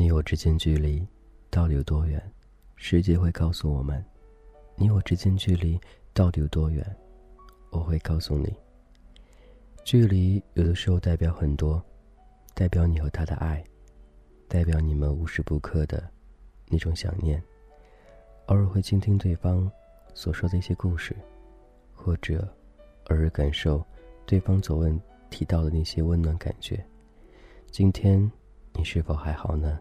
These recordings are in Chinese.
你我之间距离到底有多远？世界会告诉我们，你我之间距离到底有多远？我会告诉你，距离有的时候代表很多，代表你和他的爱，代表你们无时不刻的那种想念。偶尔会倾听对方所说的一些故事，或者偶尔感受对方昨晚提到的那些温暖感觉。今天你是否还好呢？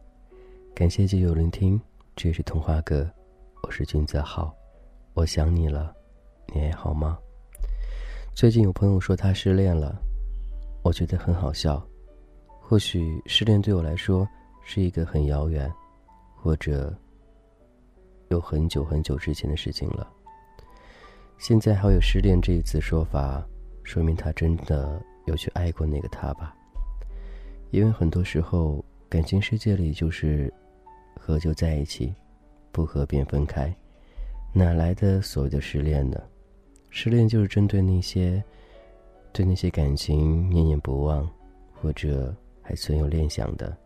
感谢继续聆听。这是童话哥，我是君子浩，我想你了，你还好吗？最近有朋友说他失恋了，我觉得很好笑。或许失恋对我来说是一个很遥远，或者有很久很久之前的事情了。现在还有失恋这一次说法，说明他真的有去爱过那个他吧？因为很多时候感情世界里就是。合就在一起，不合便分开，哪来的所谓的失恋呢？失恋就是针对那些对那些感情念念不忘，或者还存有恋想的，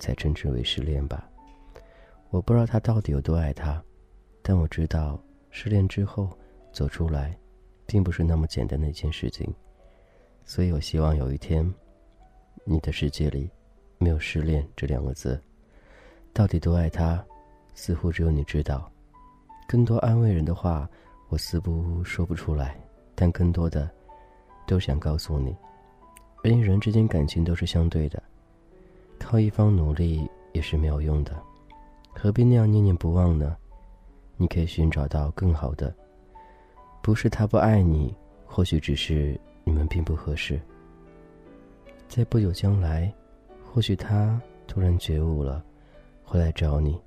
才称之为失恋吧。我不知道他到底有多爱他，但我知道失恋之后走出来，并不是那么简单的一件事情。所以我希望有一天，你的世界里没有失恋这两个字。到底多爱他，似乎只有你知道。更多安慰人的话，我似乎说不出来。但更多的，都想告诉你：人与人之间感情都是相对的，靠一方努力也是没有用的。何必那样念念不忘呢？你可以寻找到更好的。不是他不爱你，或许只是你们并不合适。在不久将来，或许他突然觉悟了。会来找你，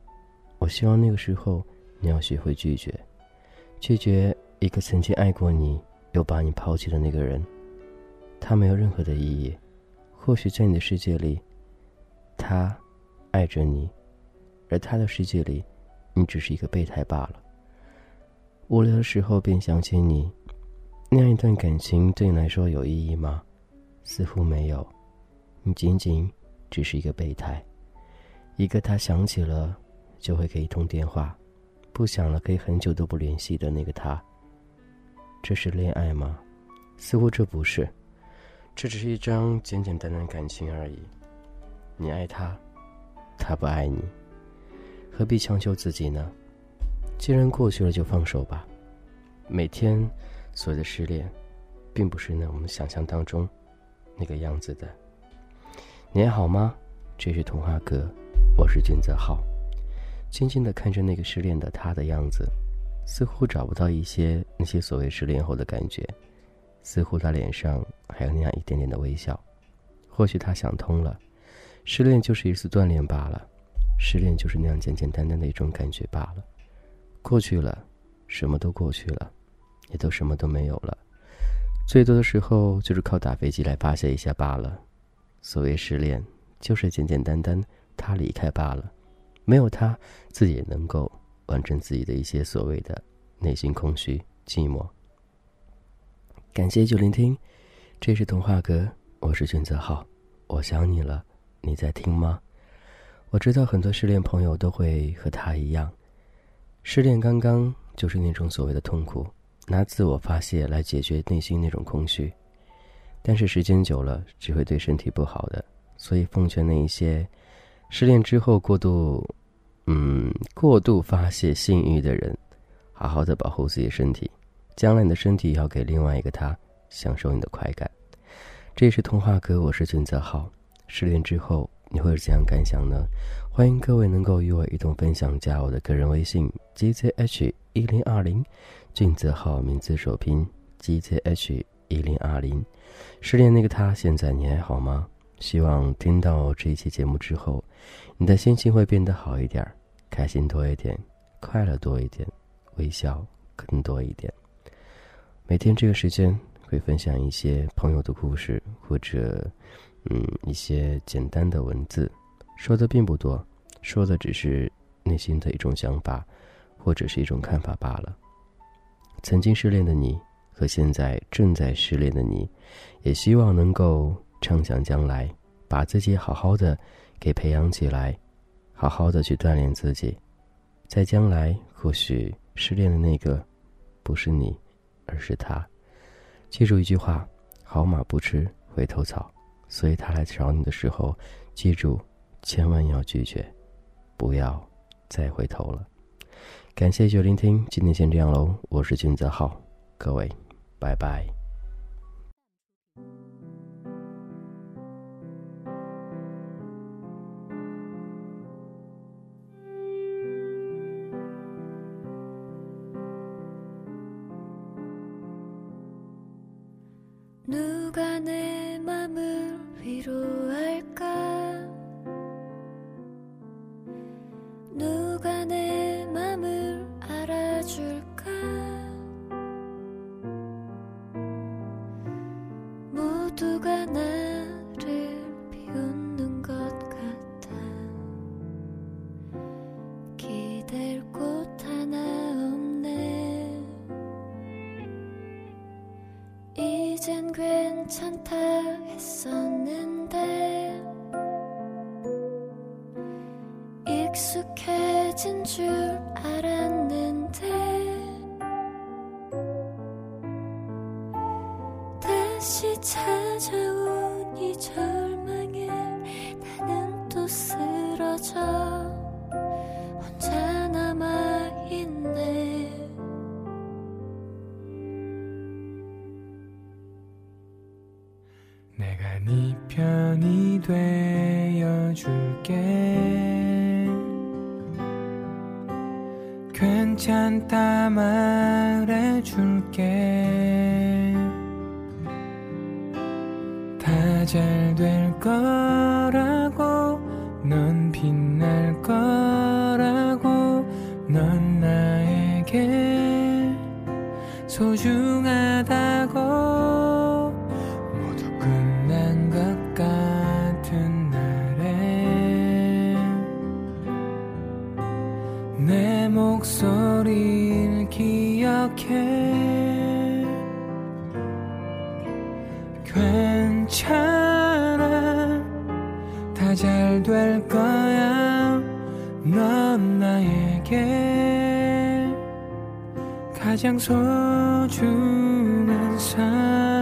我希望那个时候你要学会拒绝，拒绝一个曾经爱过你又把你抛弃的那个人，他没有任何的意义。或许在你的世界里，他爱着你，而他的世界里，你只是一个备胎罢了。无聊的时候便想起你，那样一段感情对你来说有意义吗？似乎没有，你仅仅只是一个备胎。一个他想起了就会给一通电话，不想了可以很久都不联系的那个他。这是恋爱吗？似乎这不是，这只是一张简简单单感情而已。你爱他，他不爱你，何必强求自己呢？既然过去了，就放手吧。每天所谓的失恋，并不是那我们想象当中那个样子的。你还好吗？这是童话哥。我是君泽浩，静静的看着那个失恋的他的样子，似乎找不到一些那些所谓失恋后的感觉，似乎他脸上还有那样一点点的微笑。或许他想通了，失恋就是一次锻炼罢了，失恋就是那样简简单单的一种感觉罢了。过去了，什么都过去了，也都什么都没有了，最多的时候就是靠打飞机来发泄一下罢了。所谓失恋，就是简简单单。他离开罢了，没有他，自己也能够完成自己的一些所谓的内心空虚、寂寞。感谢就聆听，这是童话哥，我是俊泽浩，我想你了，你在听吗？我知道很多失恋朋友都会和他一样，失恋刚刚就是那种所谓的痛苦，拿自我发泄来解决内心那种空虚，但是时间久了只会对身体不好的，所以奉劝那一些。失恋之后过度，嗯，过度发泄性欲的人，好好的保护自己身体，将来你的身体要给另外一个他享受你的快感。这是童话哥，我是俊泽浩。失恋之后你会是怎样感想呢？欢迎各位能够与我一同分享，加我的个人微信 gzh 一零二零，俊泽浩名字首拼 gzh 一零二零。失恋那个他，现在你还好吗？希望听到这一期节目之后，你的心情会变得好一点，开心多一点，快乐多一点，微笑更多一点。每天这个时间会分享一些朋友的故事，或者嗯一些简单的文字，说的并不多，说的只是内心的一种想法，或者是一种看法罢了。曾经失恋的你和现在正在失恋的你，也希望能够。畅想将来，把自己好好的给培养起来，好好的去锻炼自己，在将来或许失恋的那个，不是你，而是他。记住一句话：好马不吃回头草。所以他来找你的时候，记住，千万要拒绝，不要再回头了。感谢就聆听，今天先这样喽。我是君泽浩，各位，拜拜。 누가 내 맘을 위로할까 이젠 괜찮다 했었는데 익숙해진 줄 알았는데 다시 찾아온 이 절망에 나는 또 쓰러져 괜찮다 말해줄게. 다 잘 될 거 가장 소중한 사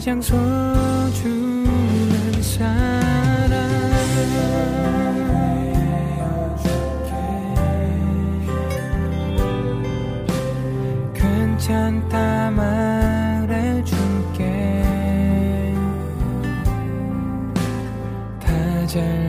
가장 소중한 사람 괜찮다 말해줄게 다 잘.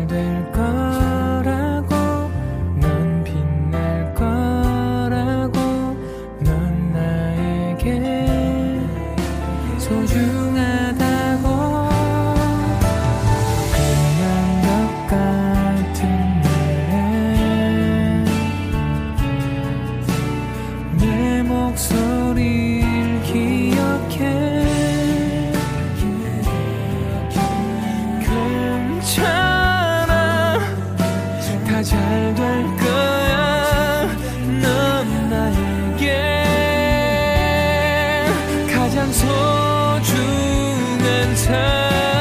将错处难测。